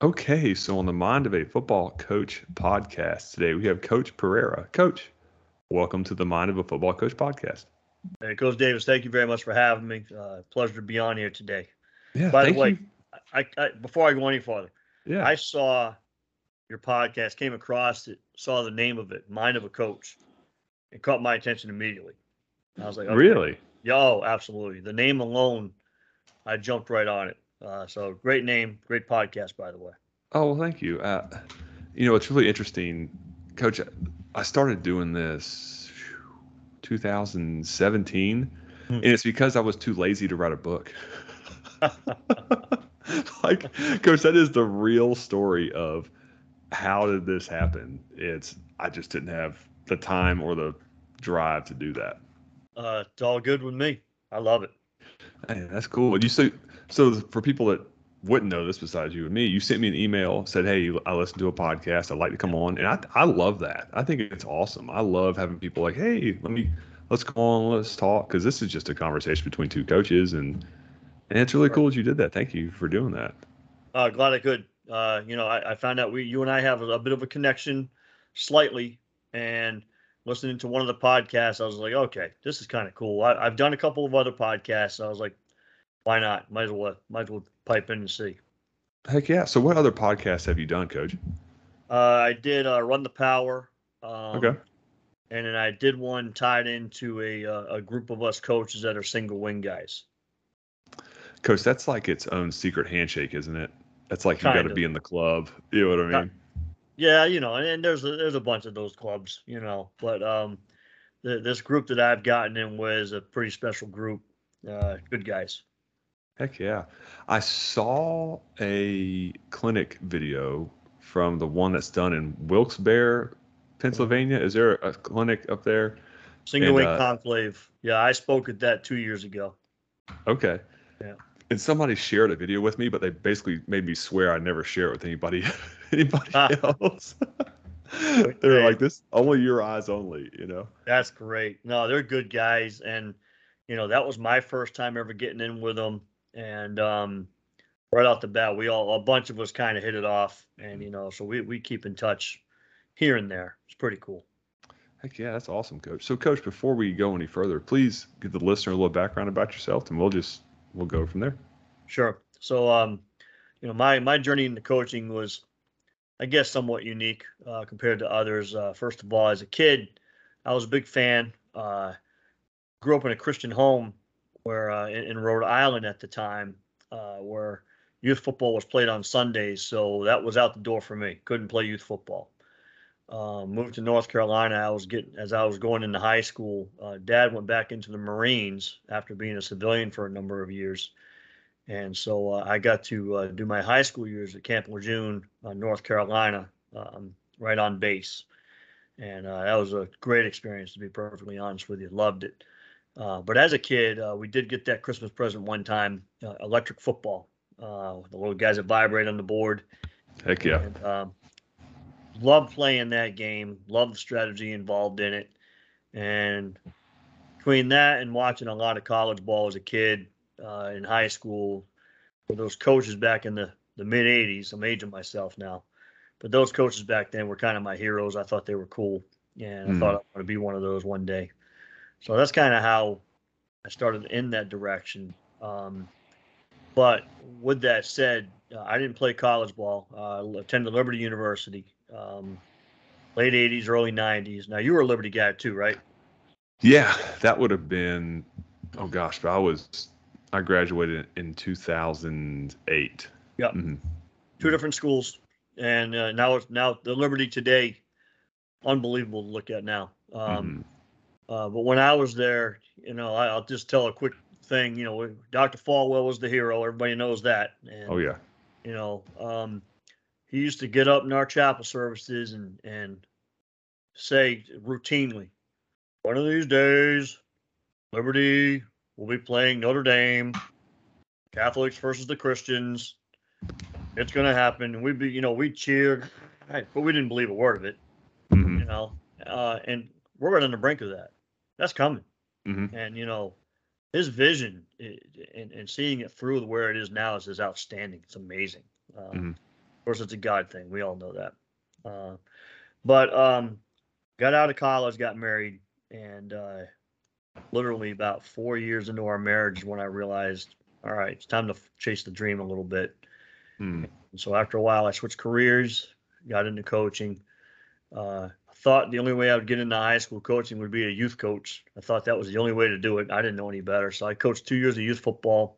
Okay, so on the Mind of a Football Coach podcast today, we have Coach Pereira. Coach, welcome to the Mind of a Football Coach podcast. Hey, Coach Davis, thank you very much for having me. Uh, pleasure to be on here today. Yeah, By the way. I, I before I go any farther, Yeah, I saw your podcast, came across it, saw the name of it, Mind of a Coach. It caught my attention immediately. I was like, okay. really. Yeah, oh, absolutely. The name alone, I jumped right on it. Uh, so great name, great podcast, by the way. Oh, well, thank you. Uh, you know, it's really interesting, Coach. I started doing this 2017, Hmm. and it's because I was too lazy to write a book. like, Coach, that is the real story of how did this happen. It's I just didn't have the time or the drive to do that. Uh, it's all good with me. I love it. Hey, that's cool. You so so for people that wouldn't know this besides you and me, you sent me an email said, "Hey, I listened to a podcast. I'd like to come on," and I I love that. I think it's awesome. I love having people like, "Hey, let me let's come on, let's talk," because this is just a conversation between two coaches, and and it's really cool that you did that. Thank you for doing that. Uh, glad I could. Uh, you know, I, I found out we, you and I have a, a bit of a connection, slightly, and listening to one of the podcasts, I was like, okay, this is kind of cool. I, I've done a couple of other podcasts. I was like, why not? Might as well, might as well pipe in and see. Heck yeah! So what other podcasts have you done, Coach? Uh, I did uh, run the power. Um, Okay. And then I did one tied into a uh, a group of us coaches that are single wing guys. Coach, that's like its own secret handshake, isn't it? That's like you got to be in the club. You know what I mean? Yeah, you know, and, and there's a, there's a bunch of those clubs, you know, but um, the, this group that I've gotten in was a pretty special group. Uh, good guys. Heck yeah. I saw a clinic video from the one that's done in Wilkes-Barre, Pennsylvania. Is there a clinic up there? Single wing uh, conclave. Yeah, I spoke at that two years ago. Okay. Yeah. And somebody shared a video with me, but they basically made me swear I never share it with anybody anybody Ah. else. They're like this only your eyes only, you know. That's great. No, they're good guys, and you know that was my first time ever getting in with them, and um, right off the bat, we all a bunch of us kind of hit it off, and you know, so we we keep in touch here and there. It's pretty cool. Heck yeah, that's awesome, coach. So coach, before we go any further, please give the listener a little background about yourself and we'll just we'll go from there. Sure. So, um, you know, my my journey into coaching was, I guess, somewhat unique uh, compared to others. Uh, first of all, as a kid, I was a big fan. Uh, grew up in a Christian home where uh, in, in Rhode Island at the time, uh, where youth football was played on Sundays. So that was out the door for me. Couldn't play youth football. Uh, moved to North Carolina. I was getting as I was going into high school. Uh, Dad went back into the Marines after being a civilian for a number of years. And so uh, I got to uh, do my high school years at Camp Lejeune, North Carolina, um, right on base. And that was a great experience, to be perfectly honest with you. Loved it. Uh, but as a kid, uh, we did get that Christmas present one time uh, electric football, uh, the little guys that vibrate on the board. Heck yeah. And, um, loved playing that game, loved the strategy involved in it. And between that and watching a lot of college ball as a kid uh, in high school, for those coaches back in the, the mid 80s, I'm aging myself now, but those coaches back then were kind of my heroes. I thought they were cool. And I Mm. thought I wanted to be one of those one day. So that's kind of how I started in that direction. Um, but with that said, uh, I didn't play college ball. Uh, I attended Liberty University, um, late 80s, early 90s. Now, you were a Liberty guy too, right? Yeah, that would have been oh gosh, but I was I graduated in 2008. Yep. Mhm. Two different schools. And uh, now, it's now the Liberty today, unbelievable to look at now. Um, Mhm. Uh, but when I was there, you know, I, I'll just tell a quick thing. You know, Dr. Falwell was the hero. Everybody knows that. And, Oh yeah. you know um, he used to get up in our chapel services and and say routinely one of these days liberty will be playing notre dame catholics versus the christians it's going to happen and we'd be you know we'd cheer but we didn't believe a word of it Mhm. you know uh, and we're right on the brink of that that's coming Mhm. and you know his vision and, and seeing it through where it is now is, is outstanding it's amazing um, Mhm. course, it's a God thing. We all know that. Uh, but um, got out of college, got married, and uh, literally about four years into our marriage when I realized, all right, it's time to chase the dream a little bit. And so after a while, I switched careers, got into coaching. Uh, thought the only way I would get into high school coaching would be a youth coach. I thought that was the only way to do it. I didn't know any better. So I coached two years of youth football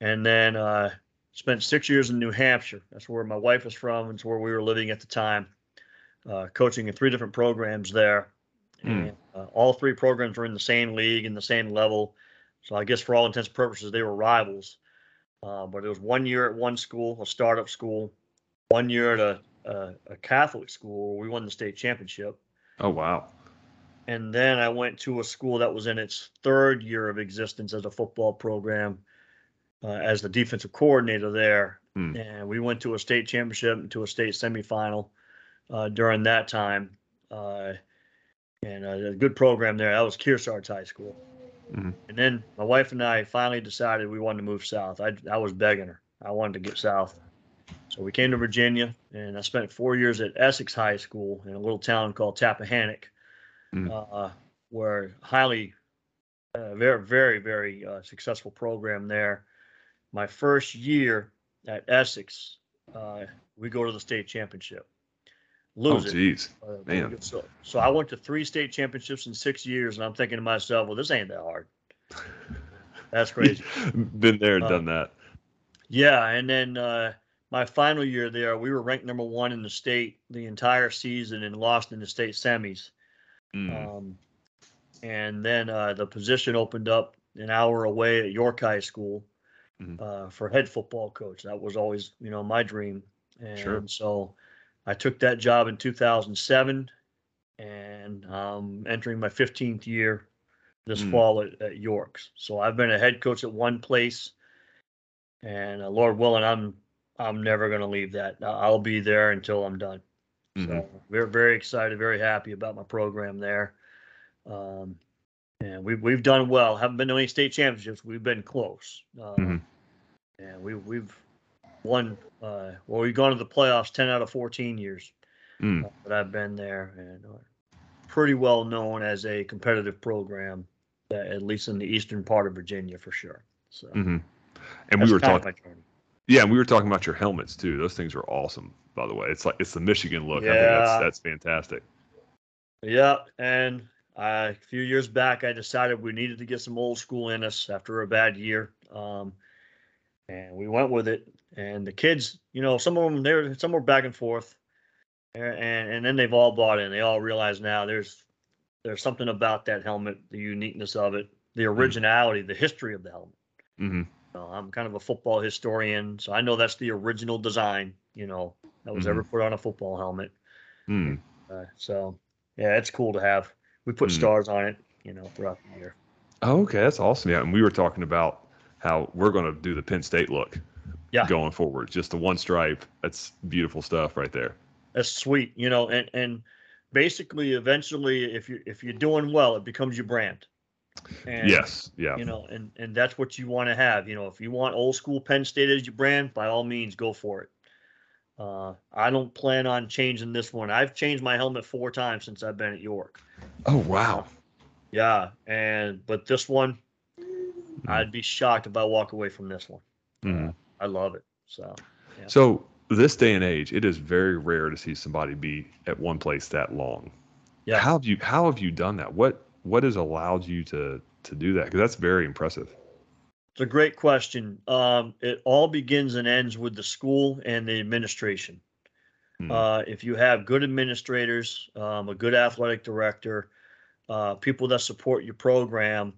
and then uh, spent six years in New Hampshire. That's where my wife is from. It's where we were living at the time, uh, coaching in three different programs there. Hmm. And uh, all three programs were in the same league and the same level. So I guess for all intents and purposes, they were rivals. Uh, but it was one year at one school, a startup school, one year at a, a, a Catholic school where we won the state championship. Oh wow. And then I went to a school that was in its third year of existence as a football program uh, as the defensive coordinator there. Hmm. And we went to a state championship and to a state semifinal uh, during that time. Uh, and uh, a good program there. That was Kearsarge High School. Mhm. And then my wife and I finally decided we wanted to move south. I, I was begging her. I wanted to get south. So we came to Virginia, and I spent four years at Essex High School in a little town called Tappahannock, Mm. uh, where highly, uh, very, very, very uh, successful program there. My first year at Essex, uh, we go to the state championship, Oh lose it. geez. Uh, man. So, so I went to three state championships in six years, and I'm thinking to myself, well, this ain't that hard. That's crazy. Been there and Uh, done that. Yeah, and then uh, my final year there, we were ranked number one in the state the entire season and lost in the state semis. Mm. Um, and then uh, the position opened up an hour away at York High School Mhm. uh, for head football coach. That was always, you know, my dream. And Sure. so I took that job in 2007 and um, entering my 15th year this Mm. fall at, at York's. So I've been a head coach at one place, and uh, Lord willing, I'm I'm never going to leave that. I- I'll be there until I'm done. Mhm. So we're very excited, very happy about my program there. Um, and we've we've done well. Haven't been to any state championships. We've been close. Uh, Mhm. And we we've won. Uh, well, we've gone to the playoffs ten out of fourteen years Mm. uh, that I've been there, and uh, pretty well known as a competitive program, uh, at least in the eastern part of Virginia for sure. So Mhm. And we were talking. Yeah, and we were talking about your helmets too. Those things are awesome, by the way. It's like it's the Michigan look. I think Yeah. that's that's fantastic. Yeah, and uh, a few years back, I decided we needed to get some old school in us after a bad year, um, and we went with it. And the kids, you know, some of them they're some were back and forth, and and then they've all bought in. They all realize now there's there's something about that helmet, the uniqueness of it, the originality, the history of the helmet. hmm Uh, I'm kind of a football historian, so I know that's the original design, you know, that was ever put on a football helmet. Mm. Uh, so yeah, it's cool to have. We put Mm. stars on it, you know, throughout the year. Oh, okay, that's awesome. Yeah, and we were talking about how we're going to do the Penn State look. Yeah. Going forward, just the one stripe. That's beautiful stuff right there. That's sweet, you know, and and basically, eventually, if you if you're doing well, it becomes your brand. And, yes. Yeah. You know, and and that's what you want to have. You know, if you want old school Penn State as your brand, by all means, go for it. Uh, I don't plan on changing this one. I've changed my helmet four times since I've been at York. Oh wow. Yeah, and but this one, I'd be shocked if I walk away from this one. Mhm. I love it. So Yeah. So this day and age, it is very rare to see somebody be at one place that long. Yeah. How have you How have you done that? What What has allowed you to to do that? Because that's very impressive. it's a great question. Um, it all begins and ends with the school and the administration. Hmm. Uh, if you have good administrators, um, a good athletic director, uh, people that support your program,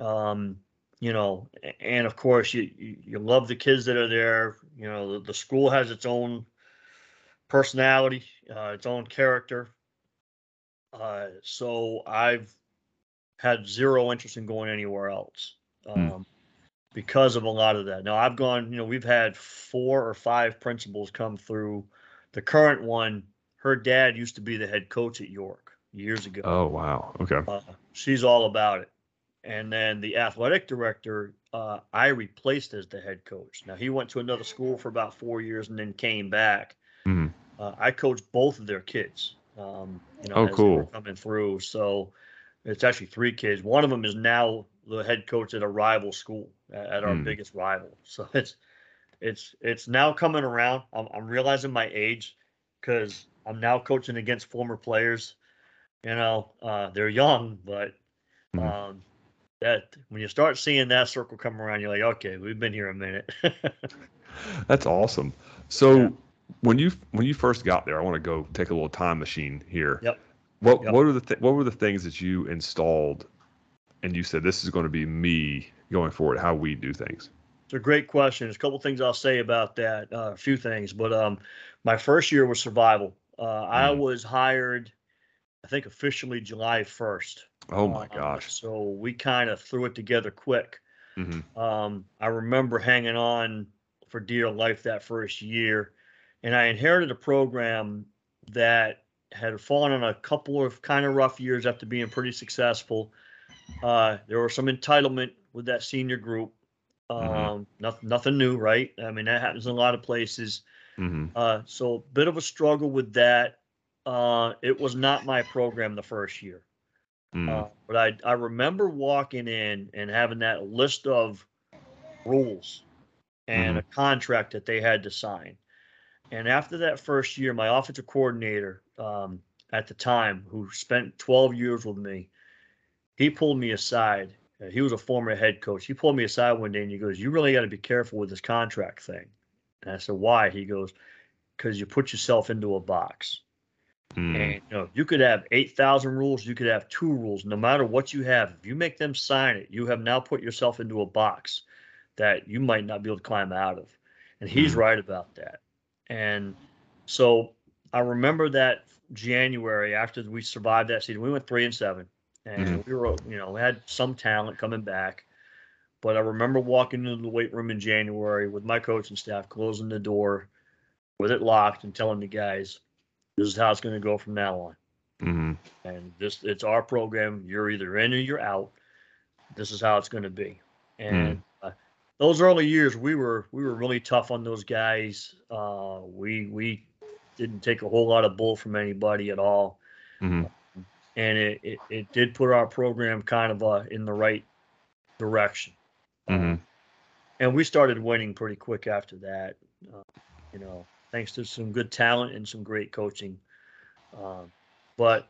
um, you know, and of course you, you you love the kids that are there. You know, the, the school has its own personality, uh, its own character. Uh, so I've had zero interest in going anywhere else Hmm. um, because of a lot of that. Now I've gone, you know, we've had four or five principals come through. The current one, her dad used to be the head coach at York years ago. oh wow. Okay. Uh, she's all about it. And then the athletic director uh, I replaced as the head coach. Now he went to another school for about four years and then came back. Mhm. Uh, I coached both of their kids. Um, you know, Oh, as they were cool. coming through. So it's actually three kids. One of them is now the head coach at a rival school, at, our Hmm. biggest rival. So it's it's it's now coming around. I'm, I'm realizing my age because I'm now coaching against former players. You know, uh, they're young, but Mhm. um, that when you start seeing that circle come around, you're like, okay, we've been here a minute. That's awesome. So Yeah. when you when you first got there, I want to go take a little time machine here. Yep. What Yep. what were the th- what were the things that you installed, and you said this is going to be me going forward? How we do things. It's a great question. There's a couple things I'll say about that. Uh, a few things, but um, my first year was survival. Uh, I Mhm. was hired, I think officially July 1st. Oh my Uh, gosh. So we kind of threw it together quick. hmm Um, I remember hanging on for dear life that first year, and I inherited a program that had fallen on a couple of kind of rough years after being pretty successful. Uh, there was some entitlement with that senior group. Um, Mhm. nothing, nothing new, right? I mean, that happens in a lot of places. hmm Uh, so a bit of a struggle with that. Uh, it was not my program the first year. mm Uh, but I, I remember walking in and having that list of rules and a contract that they had to sign. And after that first year, my offensive coordinator um, at the time, who spent 12 years with me, he pulled me aside. Uh, He was a former head coach. He pulled me aside one day and he goes, You really got to be careful with this contract thing. And I said, Why? He goes, Because you put yourself into a box. mm And you know, you could have eight thousand rules, you could have two rules. No matter what you have, if you make them sign it, you have now put yourself into a box that you might not be able to climb out of. And he's Mhm. right about that. And so I remember that January after we survived that season, we went three and seven, and we were, you know, we had some talent coming back. But I remember walking into the weight room in January with my coaching staff, closing the door with it locked, and telling the guys, "This is how it's going to go from now on." hmm and this it's our program. You're either in or you're out. This is how it's going to be. And uh, those early years we were we were really tough on those guys uh, we we didn't take a whole lot of bull from anybody at all hmm and it, it, it did put our program kind of uh, in the right direction hmm and we started winning pretty quick after that. Uh, you know, thanks to some good talent and some great coaching. Um, but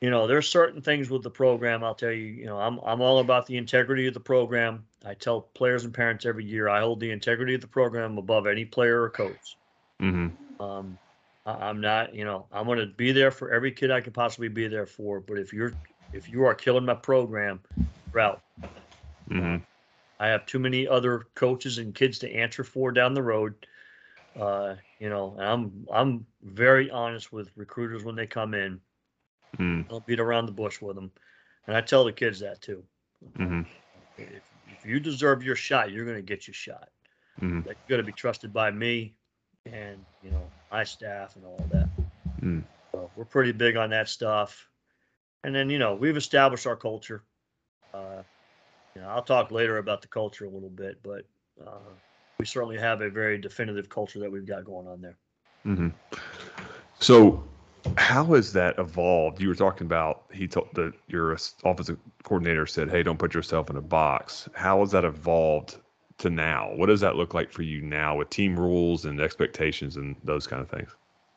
you know, there's certain things with the program. I'll tell you. You know, I'm I'm all about the integrity of the program. I tell players and parents every year I hold the integrity of the program above any player or coach. hmm Um, I, I'm not. You know, I'm going to be there for every kid I can possibly be there for. But if you're if you are killing my program, you're out. hmm I have too many other coaches and kids to answer for down the road. Uh, you know, and I'm I'm very honest with recruiters when they come in. Mm Don't beat around the bush with them, and I tell the kids that too. hmm If, if you deserve your shot, you're going to get your shot. hmm Like, you got to be trusted by me, and you know my staff and all that. Mm. So we're pretty big on that stuff. And then you know we've established our culture. Uh, you know, I'll talk later about the culture a little bit, but uh, we certainly have a very definitive culture that we've got going on there. hmm So, how has that evolved? You were talking about he told that your offensive coordinator said, "Hey, don't put yourself in a box." How has that evolved to now? What does that look like for you now with team rules and expectations and those kind of things?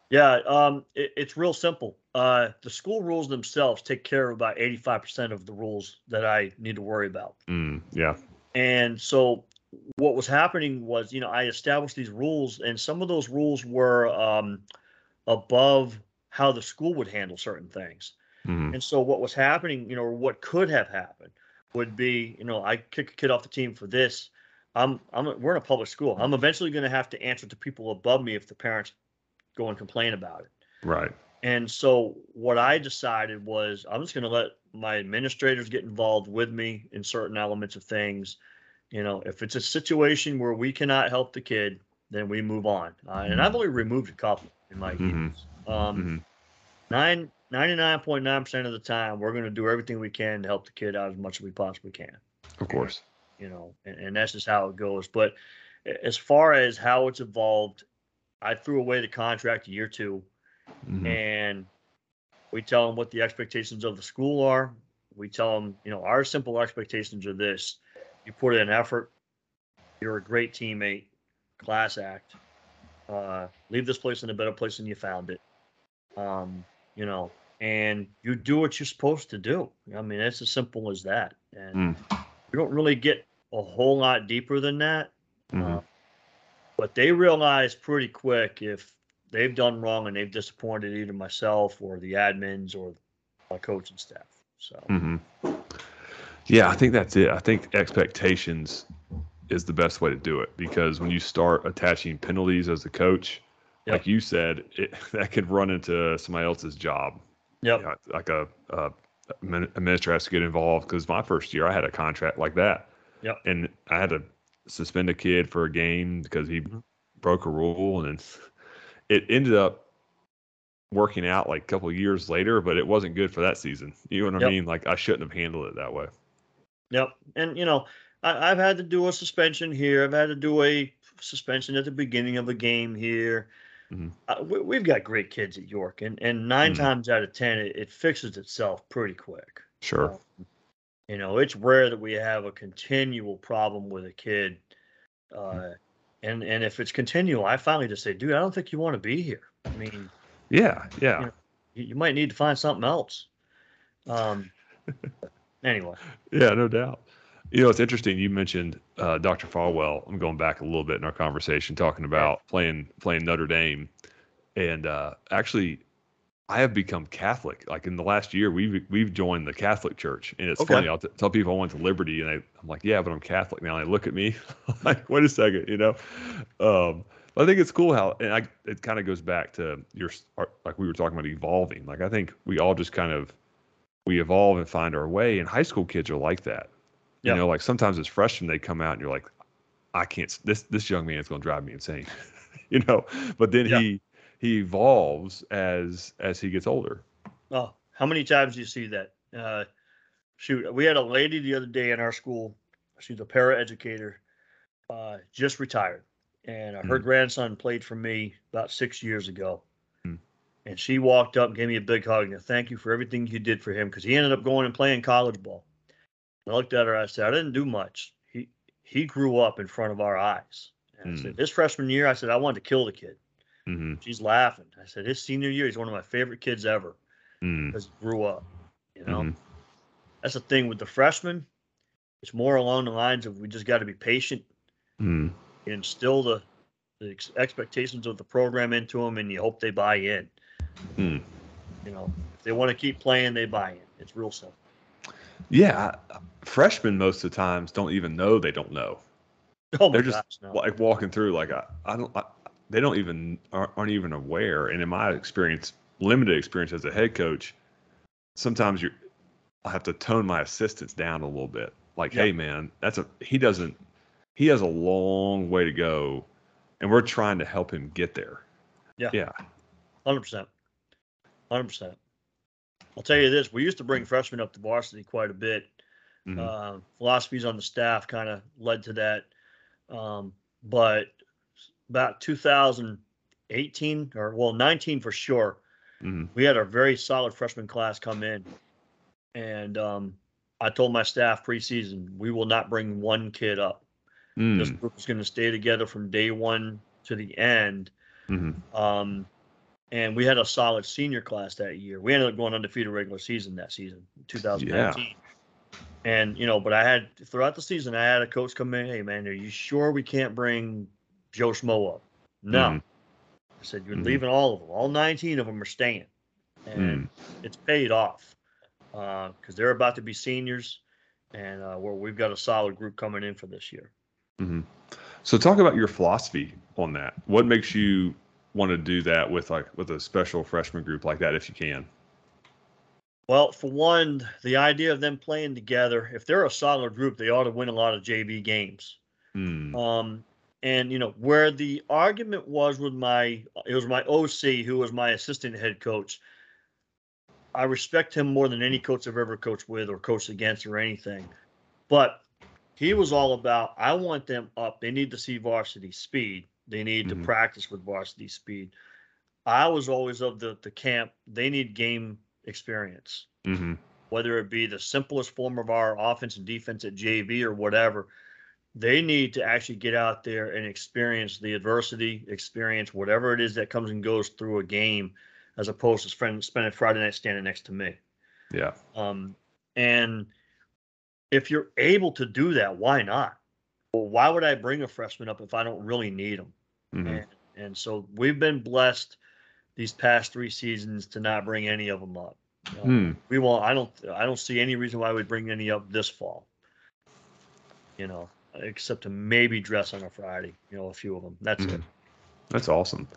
Yeah, um, it, it's real simple. Uh, the school rules themselves take care of about 85% of the rules that I need to worry about. Mm, yeah. And so what was happening was, you know, I established these rules, and some of those rules were um, above how the school would handle certain things. Mm, And so what was happening, you know, or what could have happened would be, you know, I kick a kid off the team for this. I'm, I'm, we're in a public school. I'm eventually going to have to answer to people above me if the parents go and complain about it. right. And so what I decided was I'm just going to let my administrators get involved with me in certain elements of things. You know, if it's a situation where we cannot help the kid, then we move on. Uh, and I've only removed a couple in my Mhm. years. Um, Mhm. Nine, 99.9% of the time, we're going to do everything we can to help the kid out as much as we possibly can. Of course. you know, and, and that's just how it goes. But as far as how it's evolved, I threw away the contract a year two, Mhm. and we tell them what the expectations of the school are. We tell them, you know, our simple expectations are this: you put in effort, you're a great teammate, class act. Uh, leave this place in a better place than you found it. Um, you know, and you do what you're supposed to do. I mean, it's as simple as that. And Mm. you don't really get a whole lot deeper than that. Mhm. Uh, but they realize pretty quick if they've done wrong and they've disappointed either myself or the admins or my coaching staff. So hmm Yeah, I think that's it. I think expectations is the best way to do it because when you start attaching penalties as a coach, Yep. like you said, it, that could run into somebody else's job. yep, Yeah, like a, a admin- administrator has to get involved because my first year I had a contract like that. Yep. And I had to suspend a kid for a game because he Mhm. broke a rule, and it ended up working out like a couple of years later, but it wasn't good for that season. You know what I mean? Like I shouldn't have handled it that way. yep. And you know, I, I've had to do a suspension here. I've had to do a suspension at the beginning of a game here. Mhm. Uh, we, we've got great kids at York, and and 9 Mhm. times out of ten, it, it fixes itself pretty quick. Sure. Um, you know, it's rare that we have a continual problem with a kid. Mm. Uh, and and if it's continual, I finally just say, dude, I don't think you want to be here. I mean, Yeah. Yeah. You, you might need to find something else. Um, anyway, Yeah, no doubt. You know, it's interesting. You mentioned uh, Dr. Falwell. I'm going back a little bit in our conversation, talking about playing playing Notre Dame, and uh, actually, I have become Catholic. Like in the last year, we've we've joined the Catholic Church, and it's Okay. funny. I'll t- tell people I went to Liberty, and I'm like, yeah, but I'm Catholic now. And they look at me like, wait a second, you know. Um, I think it's cool how, and I, it kind of goes back to your like we were talking about evolving. Like I think we all just kind of we evolve and find our way, and high school kids are like that. You know, like sometimes as freshmen they come out and you're like, I can't. This this young man is going to drive me insane. you know, but then Yeah. he he evolves as as he gets older. oh, how many times do you see that? Uh, shoot, we had a lady the other day in our school. She's a para educator, uh, just retired, and uh, her Hmm. grandson played for me about six years ago. Hmm. And she walked up, and gave me a big hug, and thank you for everything you did for him because he ended up going and playing college ball. I looked at her. I said, I didn't do much. He he grew up in front of our eyes. And I Hmm. said, his freshman year, I said, I wanted to kill the kid. hmm She's laughing. I said, his senior year, he's one of my favorite kids ever mm because he grew up. You know, Mhm. that's the thing with the freshmen. It's more along the lines of we just got to be patient mm and instill the, the ex- expectations of the program into them, and you hope they buy in. Mm. You know, if they want to keep playing, they buy in. It's real simple. Yeah, freshmen most of the times don't even know they don't know. Oh They're just gosh, no. like walking through like I, I don't I, they don't even aren't, aren't even aware and in my experience limited experience as a head coach sometimes you i have to tone my assistants down a little bit like Yeah. hey man that's a he doesn't he has a long way to go and we're trying to help him get there Yeah. yeah Hundred percent. Hundred percent. I'll tell you this: we used to bring freshmen up to varsity quite a bit. Mhm. Uh, philosophies on the staff kind of led to that. Um, but about 2018 or well 19 for sure, Mhm. we had a very solid freshman class come in, and um, I told my staff preseason we will not bring one kid up. This Mm. group is going to stay together from day one to the end. Mhm. Um, and we had a solid senior class that year. We ended up going undefeated regular season that season, 2019. And you know, but I had throughout the season, I had a coach come in. Hey, man, are you sure we can't bring Joe Schmo up? No. Mhm. I said you're Mhm. leaving all of them. All 19 of them are staying, and Mm. it's paid off because they're about to be seniors, and uh, where we've got a solid group coming in for this year. Mhm. So talk about your philosophy on that. What makes you want to do that with like with a special freshman group like that if you can? Well, for one, the idea of them playing together, if they're a solid group, they ought to win a lot of JV games. Mm. Um, and you know where the argument was with my, it was my OC who was my assistant head coach. I respect him more than any coach I've ever coached with or coached against or anything, but he was all about I want them up. They need to see varsity speed. They need Mhm. to practice with varsity speed. I was always of the the camp. They need game experience, Mm-hmm. whether it be the simplest form of our offense and defense at JV or whatever. They need to actually get out there and experience the adversity, experience whatever it is that comes and goes through a game, as opposed to spend, spending Friday night standing next to me. Yeah. Um, and if you're able to do that, why not? Well, why would I bring a freshman up if I don't really need them? Mm-hmm. And, and so we've been blessed these past three seasons to not bring any of them up. Uh, Hmm. We won't. I don't. I don't see any reason why we'd bring any up this fall. You know, except to maybe dress on a Friday. You know, a few of them. That's it. Mhm. That's awesome.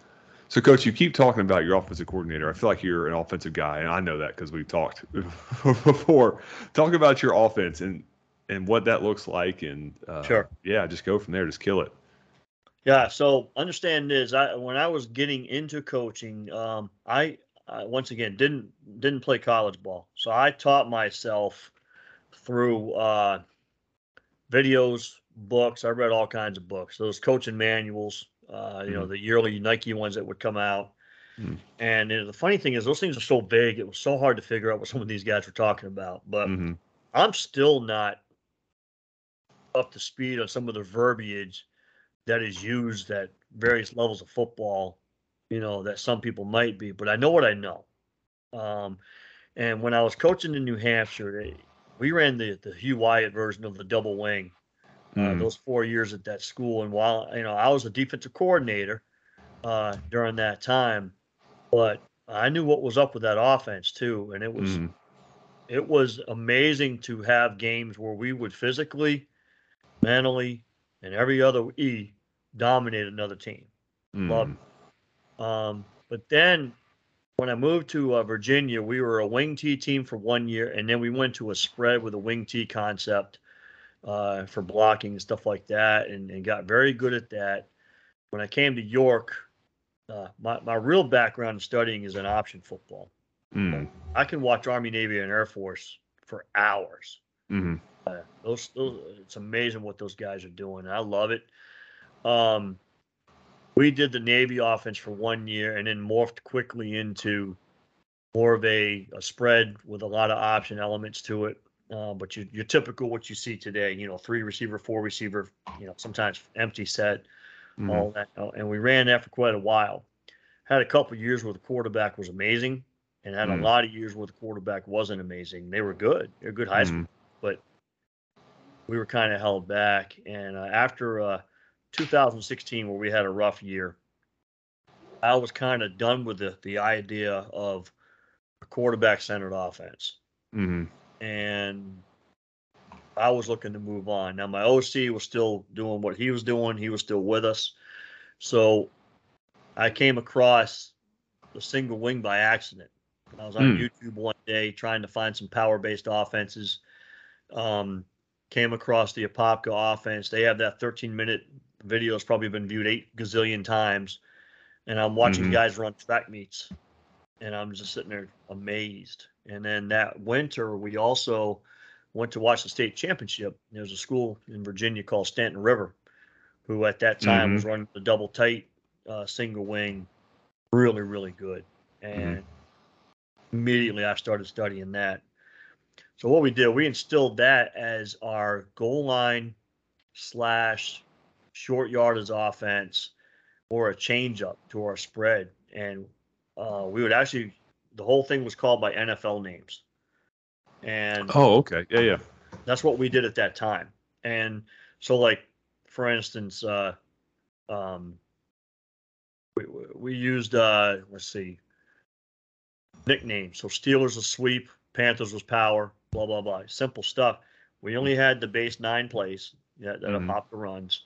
So, coach, you keep talking about your offensive coordinator. I feel like you're an offensive guy, and I know that because we've talked before. Talk about your offense and and what that looks like, and uh, Sure. yeah, just go from there. Just kill it. Yeah. So understand this. I when I was getting into coaching, um, I, I once again didn't didn't play college ball, so I taught myself through uh, videos, books. I read all kinds of books. Those coaching manuals, uh, you know, the yearly Nike ones that would come out. Mm. And you know, the funny thing is, those things are so big. It was so hard to figure out what some of these guys were talking about. But hmm I'm still not up to speed on some of the verbiage that is used at various levels of football, you know, that some people might be, but I know what I know. Um, and when I was coaching in New Hampshire, they, we ran the, the Hugh Wyatt version of the double wing uh, Mm. those four years at that school. And while, you know, I was a defensive coordinator uh, during that time, but I knew what was up with that offense too. And it was, Mhm. it was amazing to have games where we would physically, mentally, and every other E dominate another team. Love Mm. Um, but then when I moved to uh, Virginia, we were a wing T team for one year, and then we went to a spread with a wing T concept uh, for blocking and stuff like that, and, and got very good at that. When I came to York, uh, my, my real background in studying is in option football. Mm. I can watch Army, Navy, and Air Force for hours. Mhm. Uh, those, those, it's amazing what those guys are doing. I love it. Um, we did the Navy offense for one year and then morphed quickly into more of a, a spread with a lot of option elements to it. Uh, but your, your typical what you see today, you know, three receiver, four receiver, you know, sometimes empty set, Mhm. all that. And we ran that for quite a while. Had a couple years where the quarterback was amazing, and had Mm. a lot of years where the quarterback wasn't amazing. They were good. They're good high school Mhm. But we were kind of held back. And uh, after uh, 2016, where we had a rough year, I was kind of done with the the idea of a quarterback centered offense, Mhm. and I was looking to move on. Now my OC was still doing what he was doing; he was still with us, so I came across the single wing by accident. I was on Hmm. YouTube one day trying to find some power based offenses. Um, came across the Apopka offense. They have that 13 minute video. It's probably been viewed eight gazillion times. And I'm watching Mhm. guys run track meets. And I'm just sitting there amazed. And then that winter, we also went to watch the state championship. There's a school in Virginia called Staunton River, who at that time was running the double tight uh, single wing, really, really good. And immediately I started studying that. So what we did, we instilled that as our goal line slash short yardage offense or a change up to our spread. And uh, we would actually, the whole thing was called by NFL names. And Oh, okay. Yeah, yeah. that's what we did at that time. And so, like, for instance, uh, um, we, we used, uh, let's see, nicknames. So Steelers was sweep, Panthers was power, blah, blah, blah. Simple stuff. We only had the base nine plays that, that Mhm. Apopka runs.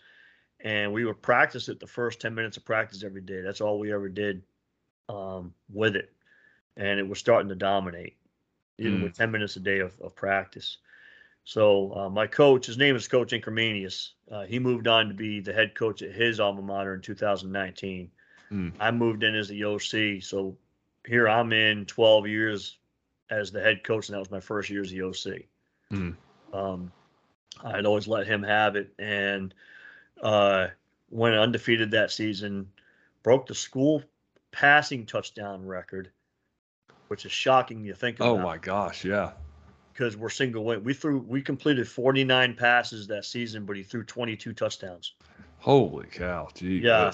And we would practice it the first 10 minutes of practice every day. That's all we ever did um, with it. And it was starting to dominate, even with 10 minutes a day of, of practice. So uh, my coach, his name is Coach Incremanius. Uh, he moved on to be the head coach at his alma mater in 2019. Mm. I moved in as the OC. So here I'm in 12 years as the head coach, and that was my first year as the OC. Mm. Um, I'd always let him have it, and uh, went undefeated that season. Broke the school passing touchdown record, which is shocking to think about. Oh my gosh, yeah. Because we're single wing. We threw we completed 49 passes that season, but he threw 22 touchdowns. Holy cow, gee. Yeah.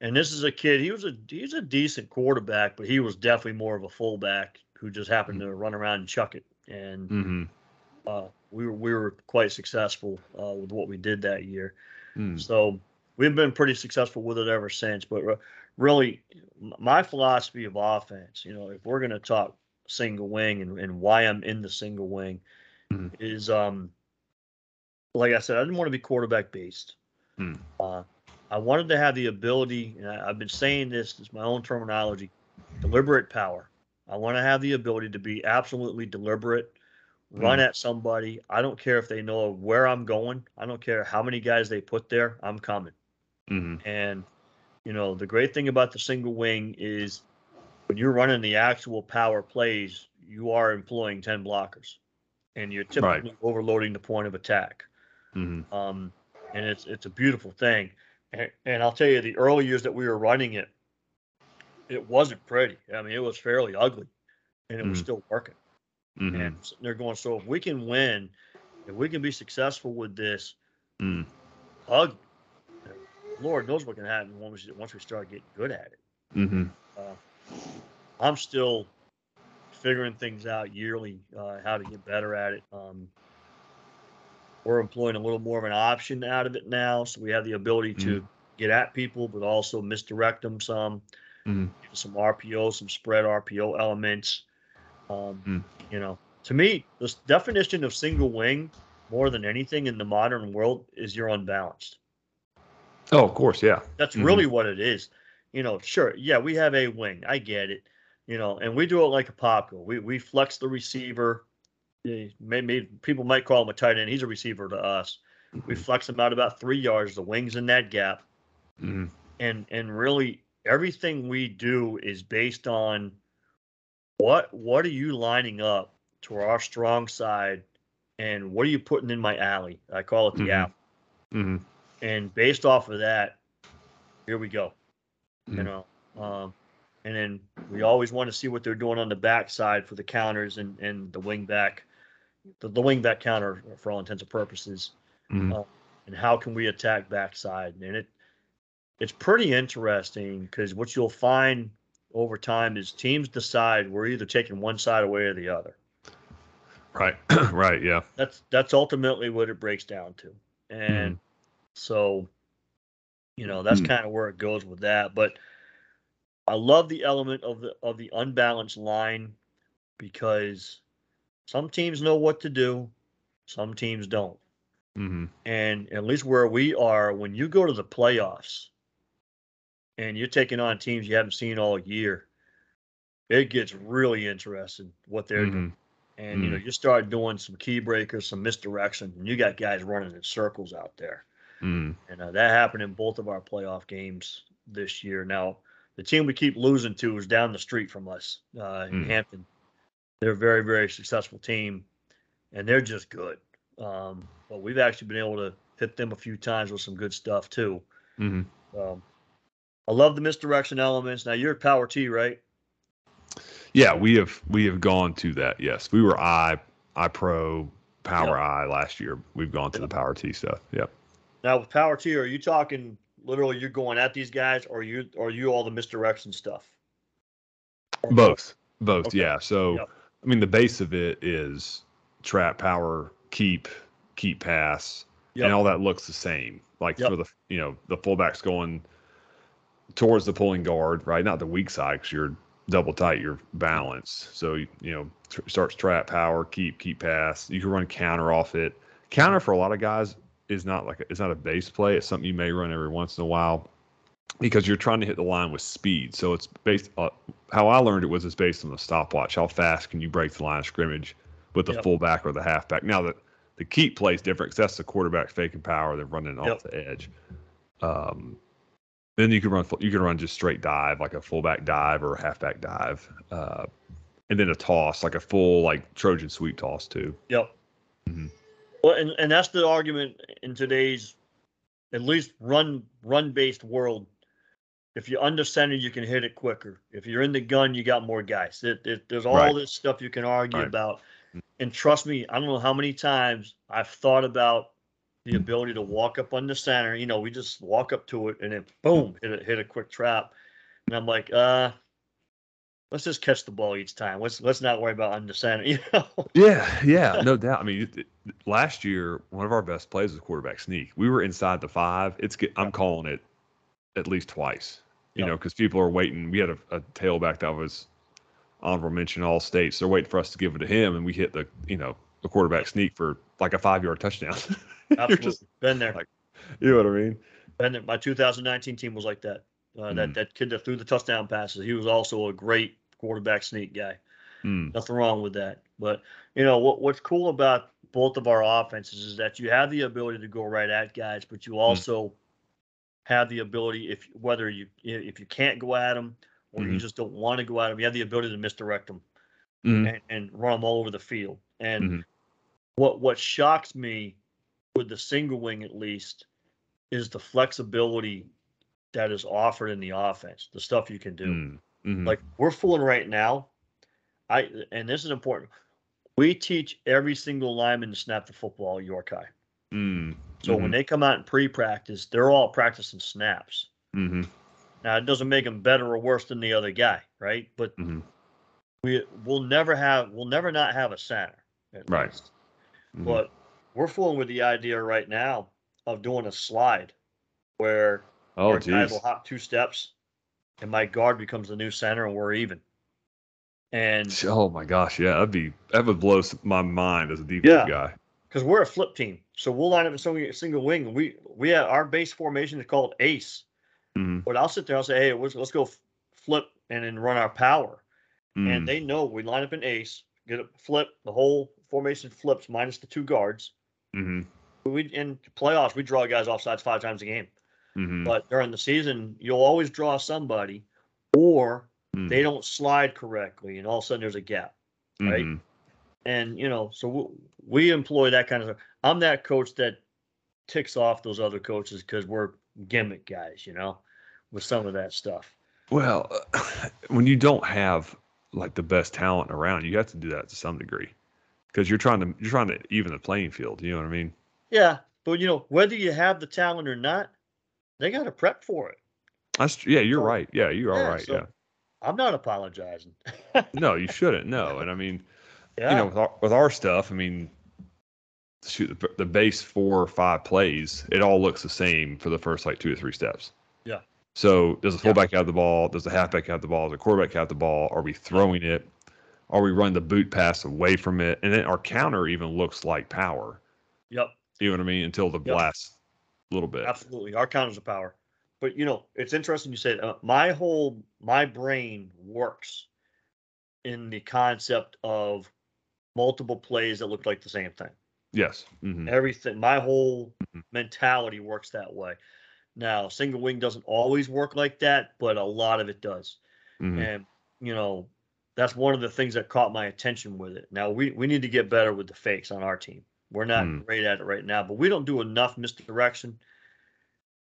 And this is a kid. He was a he's a decent quarterback, but he was definitely more of a fullback who just happened to run around and chuck it. And Mm-hmm. uh, we were we were quite successful uh, with what we did that year. Mm. So we've been pretty successful with it ever since. But re- really, my philosophy of offense, you know, if we're going to talk single wing and, and why I'm in the single wing, Mhm. is um, like I said, I didn't want to be quarterback based. Hmm. Uh, I wanted to have the ability, and I, I've been saying this, it's my own terminology, deliberate power. I want to have the ability to be absolutely deliberate, run at somebody. I don't care if they know where I'm going. I don't care how many guys they put there. I'm coming. Mm-hmm. And you know, the great thing about the single wing is when you're running the actual power plays, you are employing 10 blockers and you're typically overloading the point of attack. Mm-hmm. Um, and it's it's a beautiful thing. And, and I'll tell you, the early years that we were running it, it wasn't pretty. I mean, it was fairly ugly, and it was Mhm. still working. Mm-hmm. And there going, so if we can win, if we can be successful with this, Mm. ugly, Lord knows what can happen once we, once we start getting good at it. Mm-hmm. I'm still figuring things out yearly, uh, how to get better at it. Um, we're employing a little more of an option out of it now, so we have the ability to get at people, but also misdirect them some. Mhm. Some RPO, some spread RPO elements. Um, Mm. You know, to me, the definition of single wing, more than anything in the modern world, is you're unbalanced. Oh, of course, yeah. That's Mhm. really what it is. You know, sure, yeah, we have a wing. I get it. You know, and we do it like Apopka. We we flex the receiver. Maybe people might call him a tight end. He's a receiver to us. We flex him out about three yards. The wing's in that gap, Mm-hmm. and and really everything we do is based on what what are you lining up to our strong side, and what are you putting in my alley? I call it the Mhm. alley. Mm-hmm. And based off of that, here we go. you Mhm. know. Um, and then we always want to see what they're doing on the backside for the counters and, and the wing back, the, the wing back counter for all intents and purposes. Uh, and how can we attack backside? And it it's pretty interesting because what you'll find over time is teams decide we're either taking one side away or the other. Right. right. Yeah. That's that's ultimately what it breaks down to. And so, you know, that's Hmm. kind of where it goes with that. But I love the element of the of the unbalanced line because some teams know what to do, some teams don't. Mm-hmm. And at least where we are, when you go to the playoffs and you're taking on teams you haven't seen all year, it gets really interesting what they're doing. Mm-hmm. And you know, you start doing some key breakers, some misdirection, and you got guys running in circles out there. Mm-hmm. And uh, that happened in both of our playoff games this year. Now, the team we keep losing to is down the street from us uh, in Mm. Hampton. They're a very, very successful team, and they're just good. Um, but we've actually been able to hit them a few times with some good stuff too. Mm-hmm. Um, I love the misdirection elements. Now you're Power T, right? Yeah, we have we have gone to that. Yes, we were I I Pro Power Yep. I last year. We've gone to the Power T stuff. Yep. Now with Power T, are you talking literally you're going at these guys, or you or you all the misdirection stuff? Or Both. Both. Okay. Yeah. So Yep. I mean, the base of it is trap power, keep, keep pass, Yep. and all that looks the same. Like Yep. for the you know the fullbacks going towards the pulling guard, right? Not the weak side because you're double tight, you're balanced. So you you know tr- starts trap power, keep, keep pass. You can run counter off it. Counter for a lot of guys is not like a, it's not a base play. It's something you may run every once in a while because you're trying to hit the line with speed. So it's based. Uh, how I learned it was it's based on the stopwatch. How fast can you break the line of scrimmage with the Yep. fullback or the halfback? Now that the keep play is different 'cause that's the quarterback faking power. They're running Yep. off the edge. Um, then you can run. You can run just straight dive, like a fullback dive or a halfback dive, uh, and then a toss, like a full like Trojan sweep toss too. Yep. Mhm. Well, Well, and, and that's the argument in today's, at least run run based world. If you're under center, you can hit it quicker. If you're in the gun, you got more guys. It, it, there's all Right. this stuff you can argue Right. about. And trust me, I don't know how many times I've thought about the ability to walk up on the center. You know, we just walk up to it and then boom, hit a, hit a quick trap. And I'm like, uh, let's just catch the ball each time. Let's let's not worry about under center. You know. Yeah, yeah, no doubt. I mean, it- last year one of our best plays was quarterback sneak. We were inside the five. It's get- I'm calling it at least twice. You Yep. know, because people are waiting. We had a, a tailback that was honorable mention all states. They're waiting for us to give it to him, and we hit the you know the quarterback sneak for like a five yard touchdown. Absolutely. just, Been there. like- you know what I mean? Been there. My 2019 team was like that. Uh, That Mm. that kid that threw the touchdown passes. He was also a great quarterback sneak guy. Mm, Nothing wrong with that. But you know what what's cool about both of our offenses is that you have the ability to go right at guys, but you also have the ability if whether you if you can't go at them or you Mhm. just don't want to go at them, you have the ability to misdirect them mm, and, and run them all over the field. And Mhm. what what shocks me with the single wing at least is the flexibility that is offered in the offense, the stuff you can do. mm, mhm. Like we're fooling right now. I and this is important. We teach every single lineman to snap the football York High. Mm, So when they come out in pre-practice, they're all practicing snaps. hmm Now it doesn't make them better or worse than the other guy, right? But Mhm. we we'll never have we'll never not have a center. Right. mhm. But we're fooling with the idea right now of doing a slide where oh, our guy geez. will hop two steps and my guard becomes the new center and we're even. And Oh my gosh, yeah, that'd be that would blow my mind as a defense Yeah. guy. because we're a flip team, so we'll line up in single, single wing. We we have our base formation is called ace. hmm But I'll sit there. I'll say, hey, let's, let's go flip and then run our power. Mm. And they know we line up in ace, get a flip. The whole formation flips minus the two guards. Hmm We in playoffs we draw guys off sides five times a game. hmm But during the season, you'll always draw somebody, or Mm. they don't slide correctly, and all of a sudden there's a gap. right? Mhm. And you know, so we, we employ that kind of. stuff. I'm that coach that ticks off those other coaches because we're gimmick guys, you know, with some of that stuff. Well, when you don't have like the best talent around, you have to do that to some degree because you're trying to you're trying to even the playing field. You know what I mean? Yeah, but you know, whether you have the talent or not, they got to prep for it. That's yeah, you're So- right. Yeah, you are Yeah, right. so- yeah. I'm not apologizing. No, you shouldn't. No, and I mean, Yeah, you know, with our, with our stuff, I mean, shoot, the, the base four or five plays, it all looks the same for the first like two or three steps. Yeah. So does the fullback have the ball? Does the halfback have the ball? Does the quarterback have the ball? Are we throwing it? Are we running the boot pass away from it? And then our counter even looks like power. yep, You know what I mean? Until the Yep. a little bit. absolutely. Our counters are power. But you know, it's interesting you said uh, my whole my brain works in the concept of multiple plays that look like the same thing. Yes. hmm Everything, my whole Mhm. mentality works that way. Now, single wing doesn't always work like that, but a lot of it does. hmm And you know, that's one of the things that caught my attention with it. Now we we need to get better with the fakes on our team. We're not Mm. great at it right now, but we don't do enough misdirection.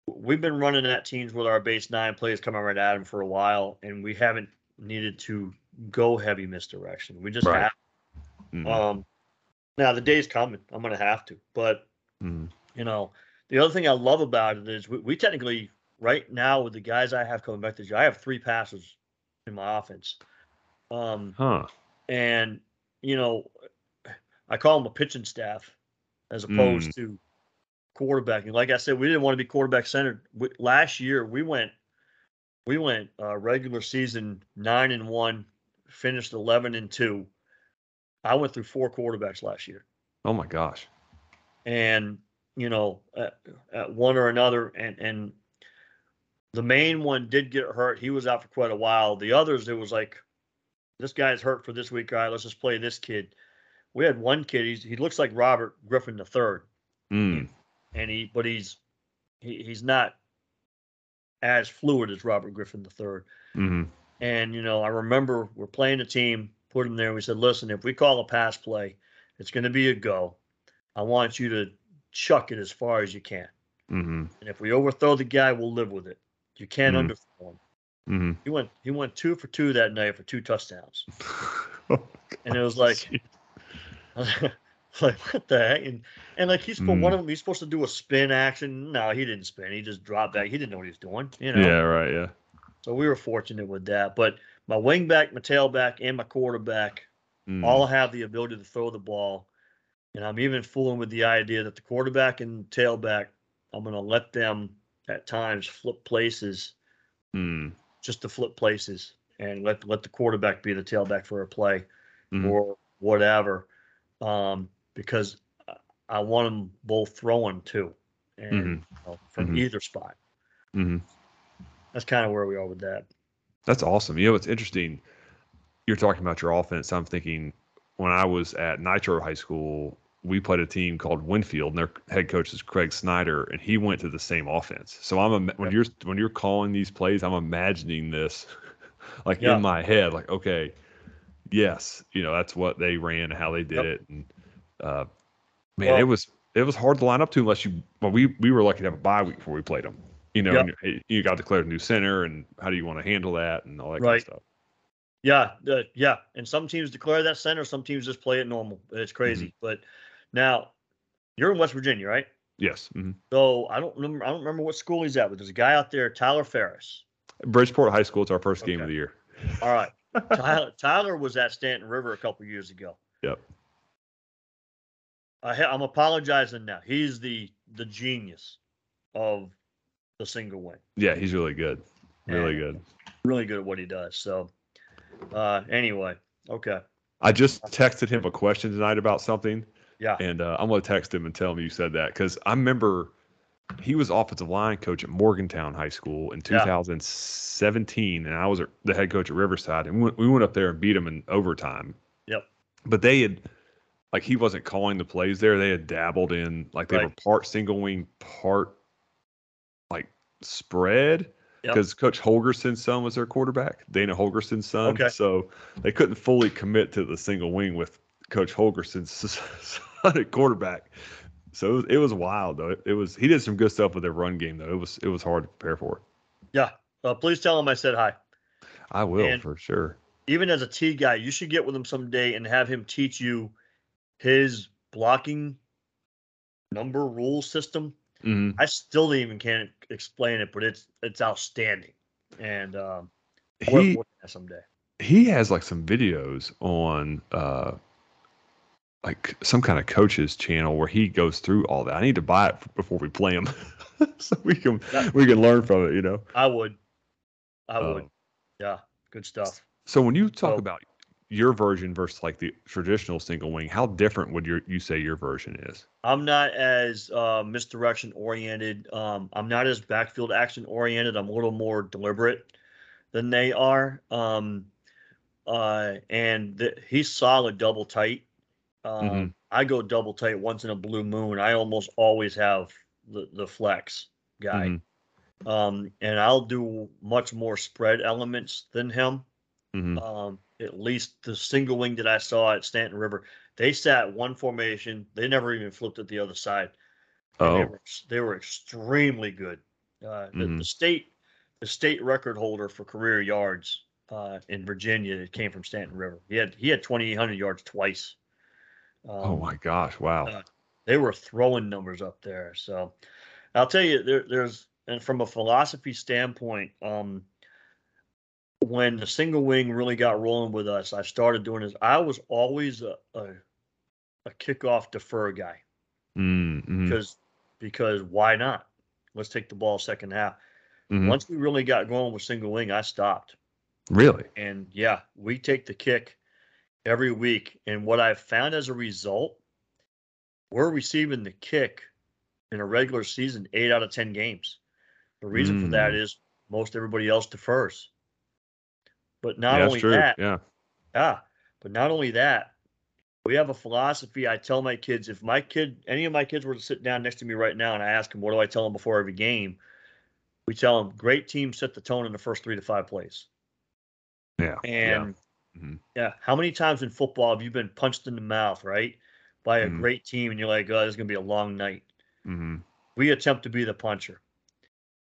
We've been running at teams with our base nine plays coming right at them for a while, and we haven't needed to go heavy misdirection. We just Right. have. hmm Um, now the day's coming. I'm gonna have to, but hmm you know, the other thing I love about it is we, we technically right now with the guys I have coming back this year, I have three passers in my offense. Um, Huh. and you know, I call them a pitching staff as opposed to quarterbacking. Like I said, we didn't want to be quarterback centered. We, last year we went, we went uh, regular season nine and one, finished eleven and two. I went through four quarterbacks last year Oh my gosh. and you know at, at one or another and and the main one did get hurt he was out for quite a while the others it was like this guy's hurt for this week all right let's just play this kid we had one kid he's, he looks like robert griffin the third Mm. and he but he's he, he's not as fluid as robert griffin the third hmm and you know, I remember we're playing a team, put him there. We said, listen, if we call a pass play, it's going to be a go. I want you to chuck it as far as you can. Mm-hmm. And if we overthrow the guy, we'll live with it. You can't Mhm. underthrow him. Mm-hmm. He went he went two for two that night for two touchdowns. And it was like like what the heck? And and like he's supposed one Mm. of them he's supposed to do a spin action. No, he didn't spin. He just dropped back. He didn't know what he was doing. You know. yeah, right. Yeah. So we were fortunate with that. But my wingback, my tailback, and my quarterback Mm. all have the ability to throw the ball. And I'm even fooling with the idea that the quarterback and tailback, I'm going to let them at times flip places Mm. Just to flip places and let let the quarterback be the tailback for a play Mhm. or whatever, um, because I- want them both throwing too, and Mhm. you know, from Mhm. either spot. Mm-hmm. That's kind of where we are with that. That's awesome. You know, it's interesting. You're talking about your offense. I'm thinking when I was at Nitro High School, we played a team called Winfield, and their head coach is Craig Snyder, and he went to the same offense. So I'm when you're when you're calling these plays, I'm imagining this like Yeah. in my head, like okay, yes, you know that's what they ran, how they did Yep. it, and uh, man, Well- it was it was hard to line up to unless you. Well, we we were lucky to have a bye week before we played them. You know, Yep. and you, got declared a new center, and how do you want to handle that, and all that kind of stuff. Yeah, uh, yeah, and some teams declare that center, some teams just play it normal. It's crazy, but now you're in West Virginia, right? Yes. hmm So I don't remember. I don't remember what school he's at, but there's a guy out there, Tyler Ferris. Bridgeport High School. It's our first game of the year. All right, Tyler, Tyler was at Staunton River a couple years ago. Yep. I I'm apologizing now. He's the the genius of the single wing. Yeah, he's really good. Really And good. Really good at what he does. So, uh, anyway, okay, I just texted him a question tonight about something, yeah, and uh, I'm gonna text him and tell him you said that because I remember he was offensive line coach at Morgantown High School in Yeah. 2017, and I was the head coach at Riverside, and we went, we went up there and beat them in overtime. Yep. But they had like he wasn't calling the plays there. They had dabbled in like they were part single wing, part like spread. Yep. because Coach Holgorsen's son was their quarterback, Dana Holgorsen's son. Okay. So they couldn't fully commit to the single wing with Coach Holgorsen's son at quarterback. So it was, it was wild though. It, it was he did some good stuff with their run game though. It was it was hard to prepare for. yeah. Uh, please tell him I said hi. I will And- for sure. even as a T guy, you should get with him someday and have him teach you his blocking number rule system. hmm I still even can't explain it, but it's it's outstanding. And um, He someday. he has like some videos on uh like some kind of coach's channel where he goes through all that. I need to buy it before we play him, so we can Yeah. we can learn from it. You know. I would, I would. Um, Yeah, good stuff. So when you talk So- about your version versus like the traditional single wing, how different would your you say your version is? I'm not as uh, misdirection oriented. Um, I'm not as backfield action oriented. I'm a little more deliberate than they are. Um, uh, and th- he's solid double tight. Um, Mhm. I go double tight once in a blue moon. I almost always have the, the flex guy. Mhm. Um, and I'll do much more spread elements than him. Mhm. Um, at least the single wing that I saw at Staunton River, they sat one formation. They never even flipped it the other side. and they Oh, were, they were extremely good. Uh, the, the state, the state record holder for career yards uh, in Virginia it came from Staunton River. He had he had 2,800 yards twice. Um, oh my gosh! Wow. uh, they were throwing numbers up there. So I'll tell you, there, there's and from a philosophy standpoint, um, when the single wing really got rolling with us, I started doing this. I was always a a, a kickoff defer guy Mm, mhm, because because why not? Let's take the ball second half. mhm. Once we really got going with single wing, I stopped. Really? And yeah, we take the kick every week. And what I've found as a result, we're receiving the kick in a regular season eight out of 10 games. The reason for that Mm. most everybody else defers. But not yeah, only that, Yeah. yeah, but not only that, we have a philosophy. I tell my kids if my kid, any of my kids were to sit down next to me right now and I ask them, what do I tell them before every game? We tell them, great teams set the tone in the first three to five plays. Yeah. And Mhm. yeah, how many times in football have you been punched in the mouth, right? by a Mhm. great team, and you're like, oh, this is gonna be a long night. Mm-hmm. We attempt to be the puncher,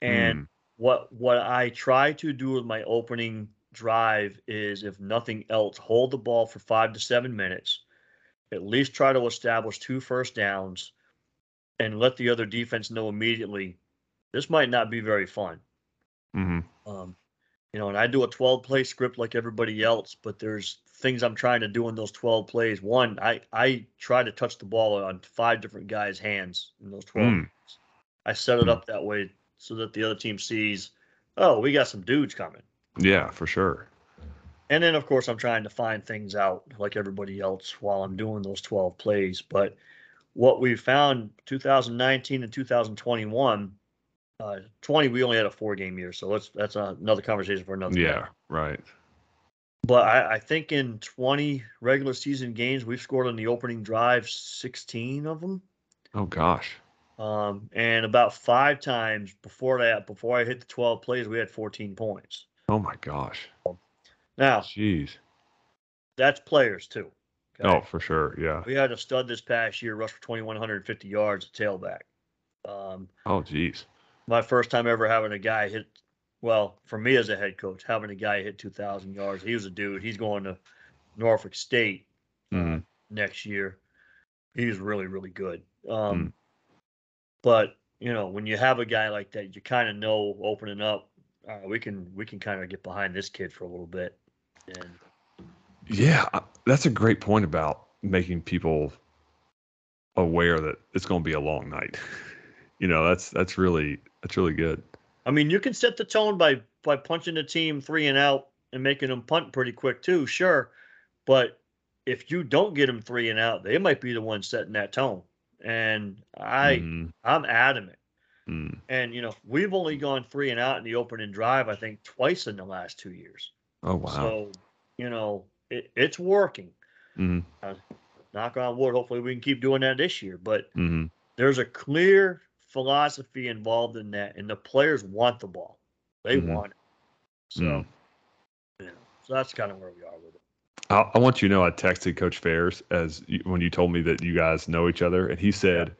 and Mm. what what I try to do with my opening drive is, if nothing else, hold the ball for five to seven minutes, at least try to establish two first downs, and let the other defense know immediately this might not be very fun. Mm-hmm. Um, you know, and I do a 12 play script like everybody else, but there's things I'm trying to do in those 12 plays. One, I I try to touch the ball on five different guys' hands in those 12. Mm. I set it Mm. up that way so that the other team sees, oh, we got some dudes coming. Yeah, for sure. And then, of course, I'm trying to find things out like everybody else while I'm doing those 12 plays. But what we found 2019 and 2021, uh, 20, we only had a four game year. So let's, that's another conversation for another day. Yeah, right. But I, I think in 20 regular season games, we've scored on the opening drive 16 of them. Oh gosh. Um, and about five times before that, before I hit the 12 plays, we had 14 points. Oh my gosh. Now, Jeez. that's players too. okay? Oh, for sure. Yeah. We had a stud this past year, rush for 2,150 yards, at tailback. Um, Oh, jeez. My first time ever having a guy hit, well, for me as a head coach, having a guy hit 2,000 yards. He was a dude. He's going to Norfolk State Mm-hmm. next year. He's really, really good. Um, Mm. But you know, when you have a guy like that, you kind of know opening up, uh, we can we can kind of get behind this kid for a little bit. And Yeah, that's a great point about making people aware that it's going to be a long night. You know, that's that's really that's really good. I mean, you can set the tone by by punching the team three and out and making them punt pretty quick too, sure. But if you don't get them three and out, they might be the one setting that tone. And I Mhm. I'm adamant. Mm. And you know, we've only gone three and out in the opening drive, I think, twice in the last two years. Oh wow. So, you know, it, it's working. Mhm. Knock on wood. Hopefully, we can keep doing that this year. But Mhm. there's a clear philosophy involved in that, and the players want the ball. They Mhm. want it. So, Mm. you know, so that's kind of where we are with it. I, I want you to know I texted Coach Fairs as you, when you told me that you guys know each other, and he said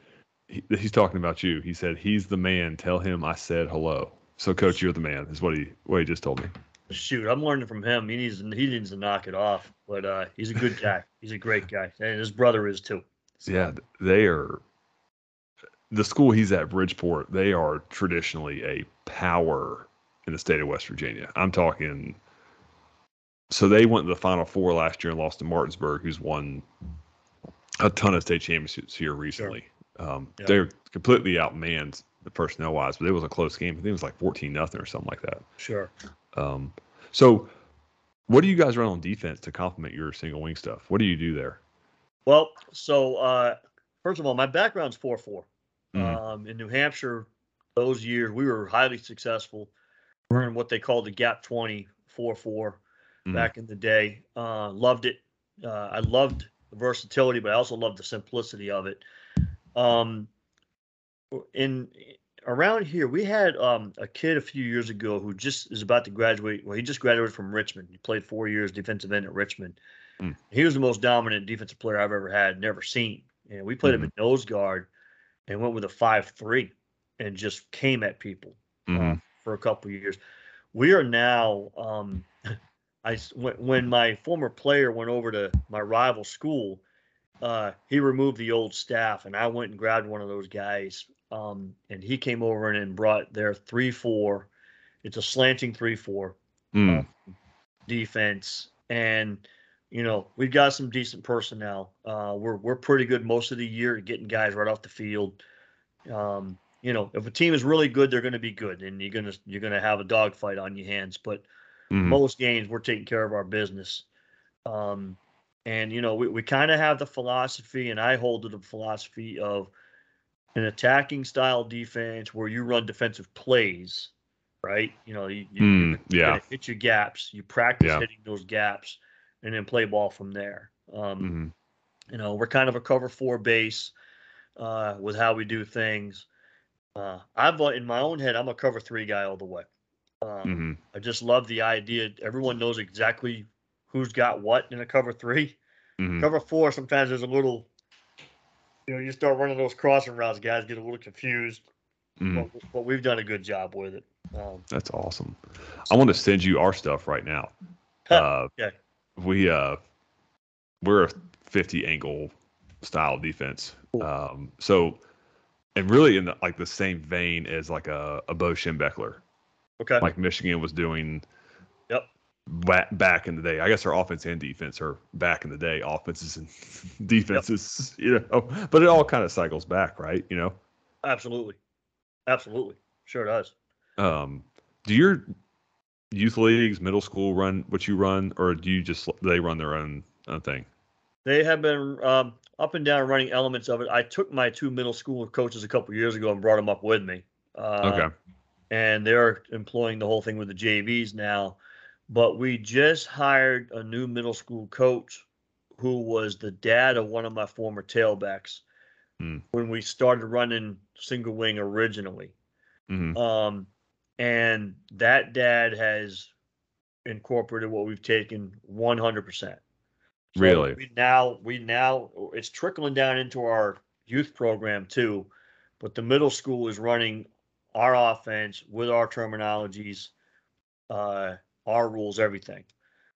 he, he's talking about you. He said he's the man. Tell him I said hello. So, Coach, you're the man. Is what he what he just told me. Shoot, I'm learning from him. He needs he needs to knock it off. But uh, he's a good guy. he's a great guy, and his brother is too. So, Yeah, they are the school he's at, Bridgeport, they are traditionally a power in the state of West Virginia. I'm talking. So they went to the Final Four last year and lost to Martinsburg, who's won a ton of state championships here recently. Sure. Um, yeah. They're completely outmanned personnel wise, but it was a close game. I think it was like 14 nothing or something like that. Sure. Um, so, what do you guys run on defense to complement your single wing stuff? What do you do there? Well, so uh, first of all, my background's 4 4. Mm. Um, in New Hampshire, those years we were highly successful. We're in what they called the Gap 20 4 4 mm. back in the day. Uh, loved it. Uh, I loved the versatility, but I also loved the simplicity of it. Um, in around here, we had um, a kid a few years ago who just is about to graduate. Well, he just graduated from Richmond. He played four years defensive end at Richmond. Mm. He was the most dominant defensive player I've ever had, never seen. And we played mm-hmm. him at nose guard and went with a five three and just came at people Mhm. uh, for a couple of years. We are now. Um, I when, my former player went over to my rival school, uh, he removed the old staff, and I went and grabbed one of those guys, um, and he came over and, and brought their three four. It's a slanting three four Mm. defense, and you know we've got some decent personnel. Uh, we're we're pretty good most of the year at getting guys right off the field. Um, you know, if a team is really good, they're going to be good, and you're gonna you're gonna have a dogfight on your hands. But Mhm. most games, we're taking care of our business. Um, and you know, we, we kind of have the philosophy, and I hold to the philosophy of an attacking style defense where you run defensive plays, right? You know, you, you, Mm, yeah. hit your gaps, you practice Yeah. hitting those gaps, and then play ball from there. Um, Mhm. you know, we're kind of a cover four base uh, with how we do things. Uh, I've uh, in my own head, I'm a cover three guy all the way. Um, Mhm. I just love the idea. Everyone knows exactly who's got what in a cover three. Mhm. Cover four, sometimes there's a little you know, you start running those crossing routes, guys get a little confused. Mm, But, but we've done a good job with it. Um, that's awesome. I want to send you our stuff right now. Uh, okay. We uh, we're a 50 angle style defense. Um, so, and really in the, like the same vein as like a, a Bo Schembechler, okay. like Michigan was doing. Yep. Back, back in the day, I guess our offense and defense are back in the day. Offenses and defenses, you know, but it all kind of cycles back, right? You know, Absolutely. Absolutely. Sure does. um, do your youth leagues, middle school run what you run, or do you just they run their own own thing? They have been um, up and down running elements of it. I took my two middle school coaches a couple years ago and brought them up with me. Uh, Okay. And they're employing the whole thing with the JVs now. But we just hired a new middle school coach who was the dad of one of my former tailbacks Hmm. when we started running single wing originally. hmm Um, and that dad has incorporated what we've taken 100%. So Really? We now, we now, it's trickling down into our youth program too. But the middle school is running our offense with our terminologies, uh, our rules, everything.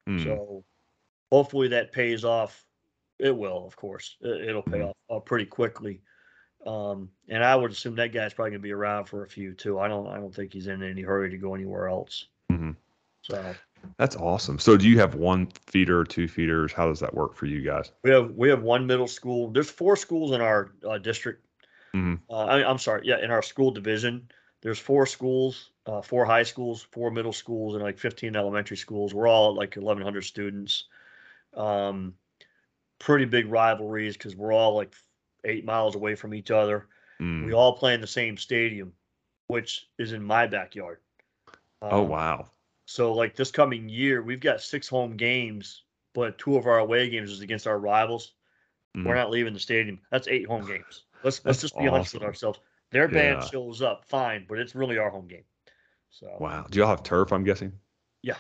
Mm. So hopefully that pays off. It will, of course. It, will pay Mhm. off uh, pretty quickly. Um, and I would assume that guy's probably gonna be around for a few too. I don't, I don't think he's in any hurry to go anywhere else. Mhm. So That's awesome. So, do you have one feeder, two feeders? How does that work for you guys? we have, we have one middle school. There's four schools in our uh, district. Mhm. Uh, I, I'm sorry, yeah, in our school division. There's four schools, uh, four high schools, four middle schools, and like 15 elementary schools. We're all like 1,100 students. Um, pretty big rivalries because we're all like eight miles away from each other. Mm. We all play in the same stadium, which is in my backyard. oh Um, wow. So like this coming year, we've got six home games, but two of our away games is against our rivals. We're Mhm. not leaving the stadium. That's eight home games. Let's let's just be honest with ourselves. Their band Yeah. shows up fine, but it's really our home game. So Wow. Do y'all have turf? I'm guessing. Yeah.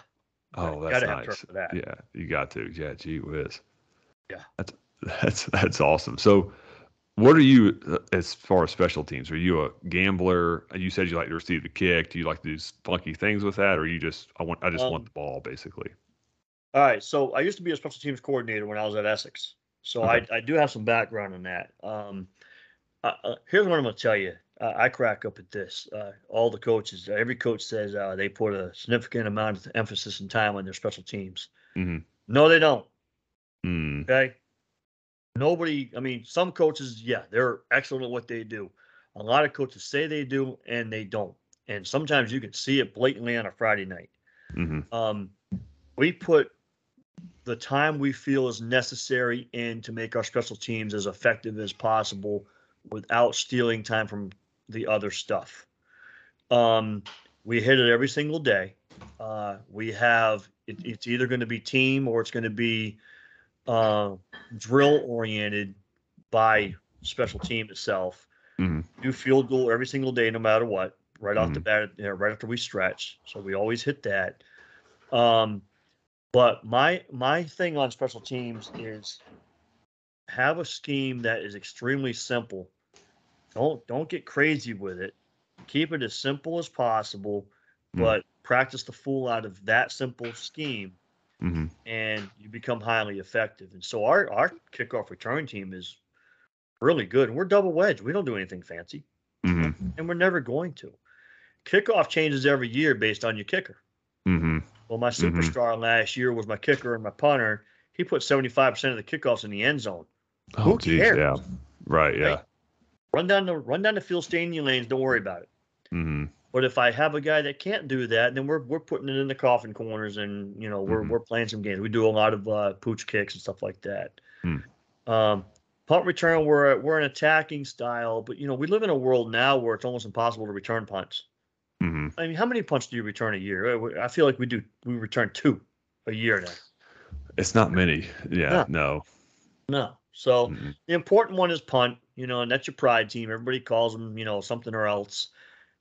Oh, Gotta that's have nice. turf for that. Yeah, you got to. Yeah, gee whiz. Yeah. That's that's that's awesome. So, what are you uh, as far as special teams? Are you a gambler? You said you like to receive the kick. Do you like to do funky things with that, or you just I want I just Um, want the ball basically? all right. So I used to be a special teams coordinator when I was at Essex. So Okay. I, I do have some background in that. Um, uh, uh, here's what I'm going to tell you. Uh, I crack up at this. Uh, all the coaches, every coach says uh, they put a significant amount of emphasis and time on their special teams. Mhm. No, they don't. Mm, Okay. Nobody, I mean, some coaches, yeah, they're excellent at what they do. A lot of coaches say they do and they don't. And sometimes you can see it blatantly on a Friday night. hmm Um, we put the time we feel is necessary in to make our special teams as effective as possible without stealing time from the other stuff. Um, we hit it every single day. Uh, we have it, it's either going to be team or it's going to be uh, drill oriented by special team itself. Mhm. Do field goal every single day, no matter what. Right off the Mhm. bat, you know, right after we stretch, so we always hit that. Um, but my my thing on special teams is have a scheme that is extremely simple. Don't don't get crazy with it. Keep it as simple as possible, Mm. but practice the fool out of that simple scheme hmm and you become highly effective. And so our our kickoff return team is really good. And we're double wedge. We don't do anything fancy, hmm and we're never going to. Kickoff changes every year based on your kicker. hmm Well, my Mhm. superstar last year was my kicker and my punter. He put 75% of the kickoffs in the end zone. Oh, Who geez, cares? yeah. Right. Yeah. Right? Run down the run down the field, stay in your lanes. Don't worry about it. hmm But if I have a guy that can't do that, then we're we're putting it in the coffin corners, and you know we're Mhm. we're playing some games. We do a lot of uh, pooch kicks and stuff like that. Hmm. Um, punt return, we're we're an attacking style, but you know we live in a world now where it's almost impossible to return punts. hmm I mean, how many punts do you return a year? Uh, I feel like we do. We return two a year now. It's not many. Yeah. No. No. So Mhm. the important one is punt, you know, and that's your pride team. Everybody calls them, you know, something or else.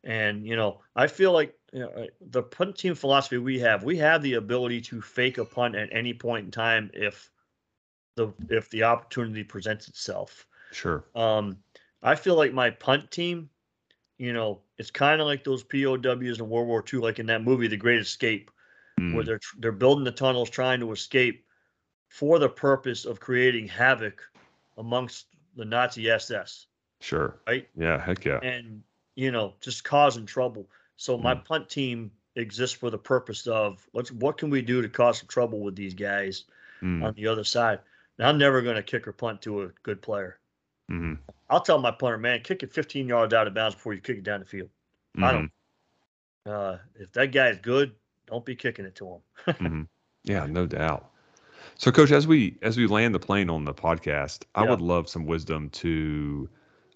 And, you know, I feel like you know, the punt team philosophy we have, we have the ability to fake a punt at any point in time if the if the opportunity presents itself. Sure. Um, I feel like my punt team, you know, it's kind of like those POWs in World War II, like in that movie, The Great Escape, Mm, where they're they're building the tunnels, trying to escape, for the purpose of creating havoc amongst the Nazi SS, sure. right? Yeah. Heck yeah. And you know, just causing trouble. So my Mm. punt team exists for the purpose of let's what can we do to cause some trouble with these guys Mm, on the other side. Now, I'm never going to kick or punt to a good player. mhm, I'll tell my punter, man, kick it 15 yards out of bounds before you kick it down the field. I don't. Uh, if that guy is good, don't be kicking it to him. mhm. Yeah, no doubt. So, Coach, as we as we land the plane on the podcast, I would love some wisdom to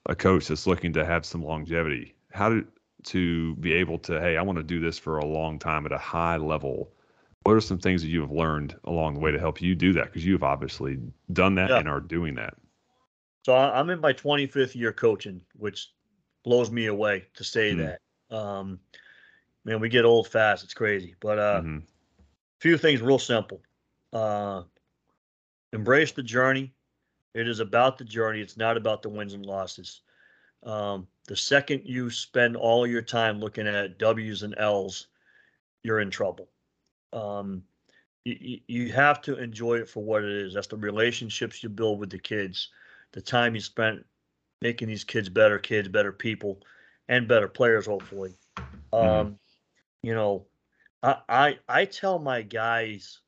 a coach that's looking to have some longevity. How to to be able to, hey, I want to do this for a long time at a high level. What are some things that you have learned along the way to help you do that? Because you have obviously done that Yeah. and are doing that. So I'm in my 25th year coaching, which blows me away to say Hmm. that. Um, man, we get old fast. It's crazy. But uh, Mhm, few things real simple. Uh, embrace the journey. It is about the journey. It's not about the wins and losses. Um, the second you spend all your time looking at W's and L's, you're in trouble. Um, you, you have to enjoy it for what it is. That's the relationships you build with the kids, the time you spent making these kids better kids, better people, and better players, hopefully. Um, you know, I, I I tell my guys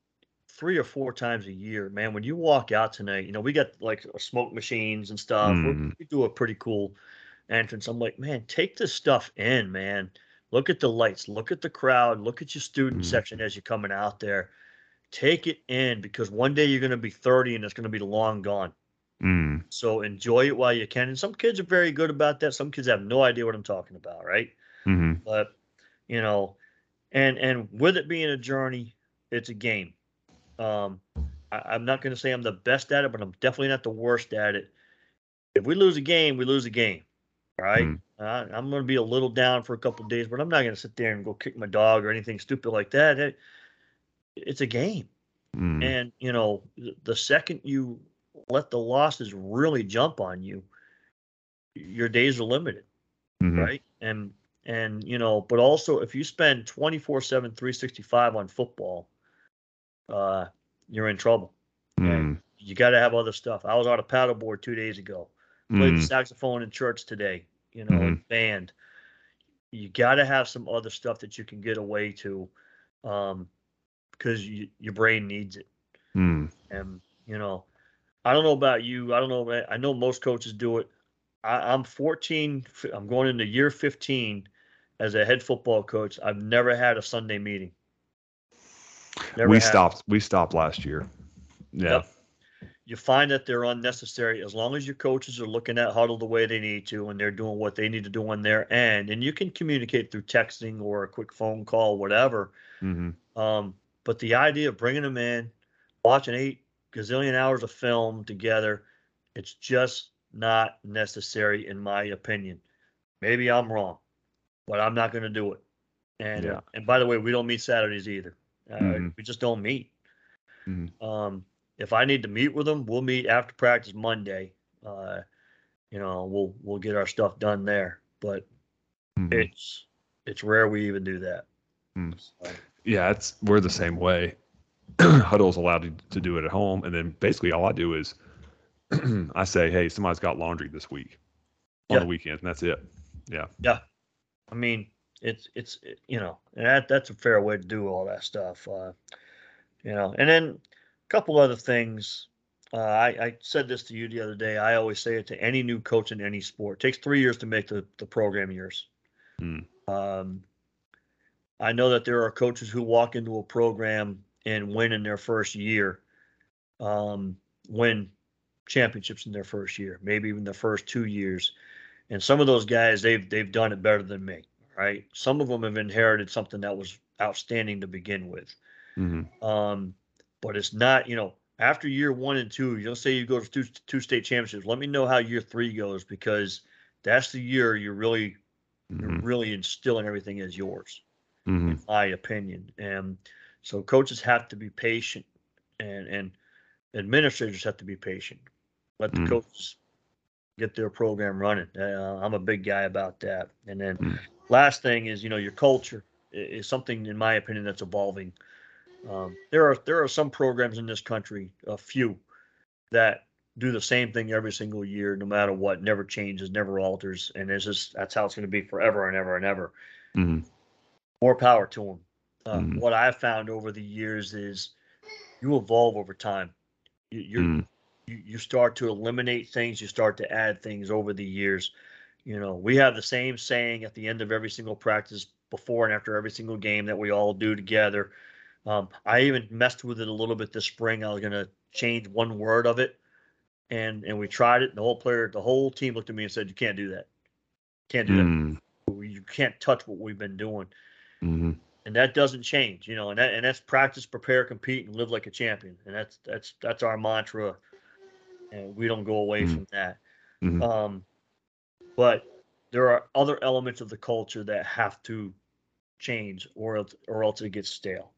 three or four times a year, man, when you walk out tonight, you know, we got like smoke machines and stuff. Mhm. We do a pretty cool entrance. I'm like, man, take this stuff in, man. Look at the lights, look at the crowd, look at your student Mhm. section as you're coming out there. Take it in because one day you're going to be 30 and it's going to be long gone. mm, So enjoy it while you can. And some kids are very good about that. Some kids have no idea what I'm talking about, right? mhm, but you know and and with it being a journey it's a game um I, i'm not going to say i'm the best at it but i'm definitely not the worst at it. If we lose a game we lose a game right? Mm. uh, i'm going to be a little down for a couple of days but i'm not going to sit there and go kick my dog or anything stupid like that. It, it's a game. Mm, and you know the second you let the losses really jump on you your days are limited mhm, right? And and you know, but also if you spend 24/7 365 on football, uh you're in trouble. mm, You got to have other stuff. I was on a paddleboard 2 days ago. Played mm, saxophone in church today, you know, and band. You got to have some other stuff that you can get away to um because you, your brain needs it. mm, And you know, I don't know about you. I don't know. I know most coaches do it. I, I'm 14. I'm going into year 15 as a head football coach. I've never had a Sunday meeting. Never we stopped. We stopped last year. Yeah. Yep. You find that they're unnecessary as long as your coaches are looking at Hudl the way they need to and they're doing what they need to do on their end. And you can communicate through texting or a quick phone call, whatever. hmm Um, but the idea of bringing them in, watching eight gazillion hours of film together, it's just not necessary, in my opinion. Maybe I'm wrong, but I'm not going to do it. And Yeah. and by the way, we don't meet Saturdays either. Uh, Mhm. We just don't meet. Mhm. Um, if I need to meet with them, we'll meet after practice Monday. Uh, you know, we'll we'll get our stuff done there. But Mhm. it's it's rare we even do that. Mm. So, Yeah, it's we're the same way. Hudl's allowed to, to do it at home, and then basically all I do is I say, "Hey, somebody's got laundry this week on Yeah. the weekends," and that's it. Yeah. Yeah. I mean, it's it's it- you know, and that that's a fair way to do all that stuff. Uh, you know, and then a couple other things. Uh, I, I said this to you the other day. I always say it to any new coach in any sport. It takes three years to make the, the program years. Hmm. Um, I know that there are coaches who walk into a program and win in their first year, um, win championships in their first year, maybe even the first two years. And some of those guys, they've they've done it better than me, right? Some of them have inherited something that was outstanding to begin with. hmm Um, but it's not, you know, after year one and two, you'll say you go to two, two state championships. Let me know how year three goes because that's the year you're really, you're hmm really instilling everything as yours, hmm in my opinion. And so coaches have to be patient and, and administrators have to be patient. Let the Mm. coaches get their program running. Uh, I'm a big guy about that. And then Mm. Last thing is, you know, your culture is something, in my opinion, that's evolving. Um, there are there are some programs in this country, a few, that do the same thing every single year, no matter what, never changes, never alters, and it's just that's how it's going to be forever and ever and ever. hmm More power to them. Uh, Mhm. What I've found over the years is you evolve over time. You, you're mm you, you start to eliminate things, you start to add things over the years. You know, we have the same saying at the end of every single practice, before and after every single game that we all do together. Um, I even messed with it a little bit this spring. I was gonna change one word of it, and and we tried it. And the whole player, the whole team looked at me and said, "You can't do that. Can't do that. mm You can't touch what we've been doing." hmm and that doesn't change, you know, and that and that's practice, prepare, compete, and live like a champion, and that's that's that's our mantra, and we don't go away Mhm. from that. Mhm. Um, but there are other elements of the culture that have to change, or else, or else it gets stale.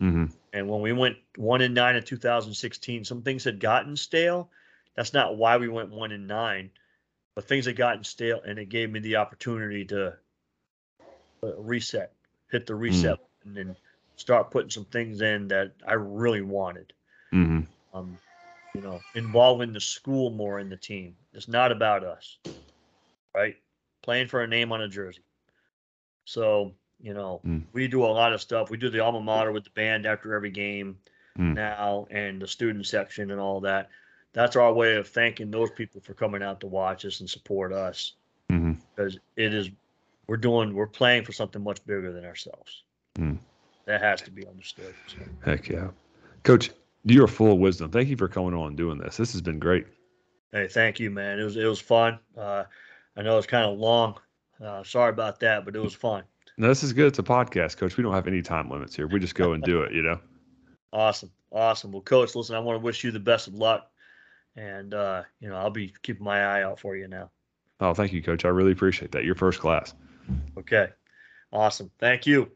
hmm And when we went one and nine in 2016, some things had gotten stale. That's not why we went one and nine, but things had gotten stale, and it gave me the opportunity to uh, reset, hit the reset, and then start putting some things in that I really wanted. hmm Um, you know, involving the school more in the team. It's not about us, right? Playing for a name on a jersey. So, you know, Mm. we do a lot of stuff. We do the alma mater with the band after every game Mm. now and the student section and all that. That's our way of thanking those people for coming out to watch us and support us hmm because it is, we're doing, we're playing for something much bigger than ourselves. Mm. That has to be understood. So, Heck yeah, Coach. You are full of wisdom. Thank you for coming on and doing this. This has been great. hey, thank you, man. It was, it was fun. Uh, I know it's kind of long. Uh, sorry about that, but it was fun. No, this is good. It's a podcast, Coach. We don't have any time limits here. We just go and do it. You know. Awesome. Awesome. Well, coach, listen, I want to wish you the best of luck. And, uh, you know, I'll be keeping my eye out for you now. Oh, thank you, Coach. I really appreciate that. You're first class. Okay. Awesome. Thank you.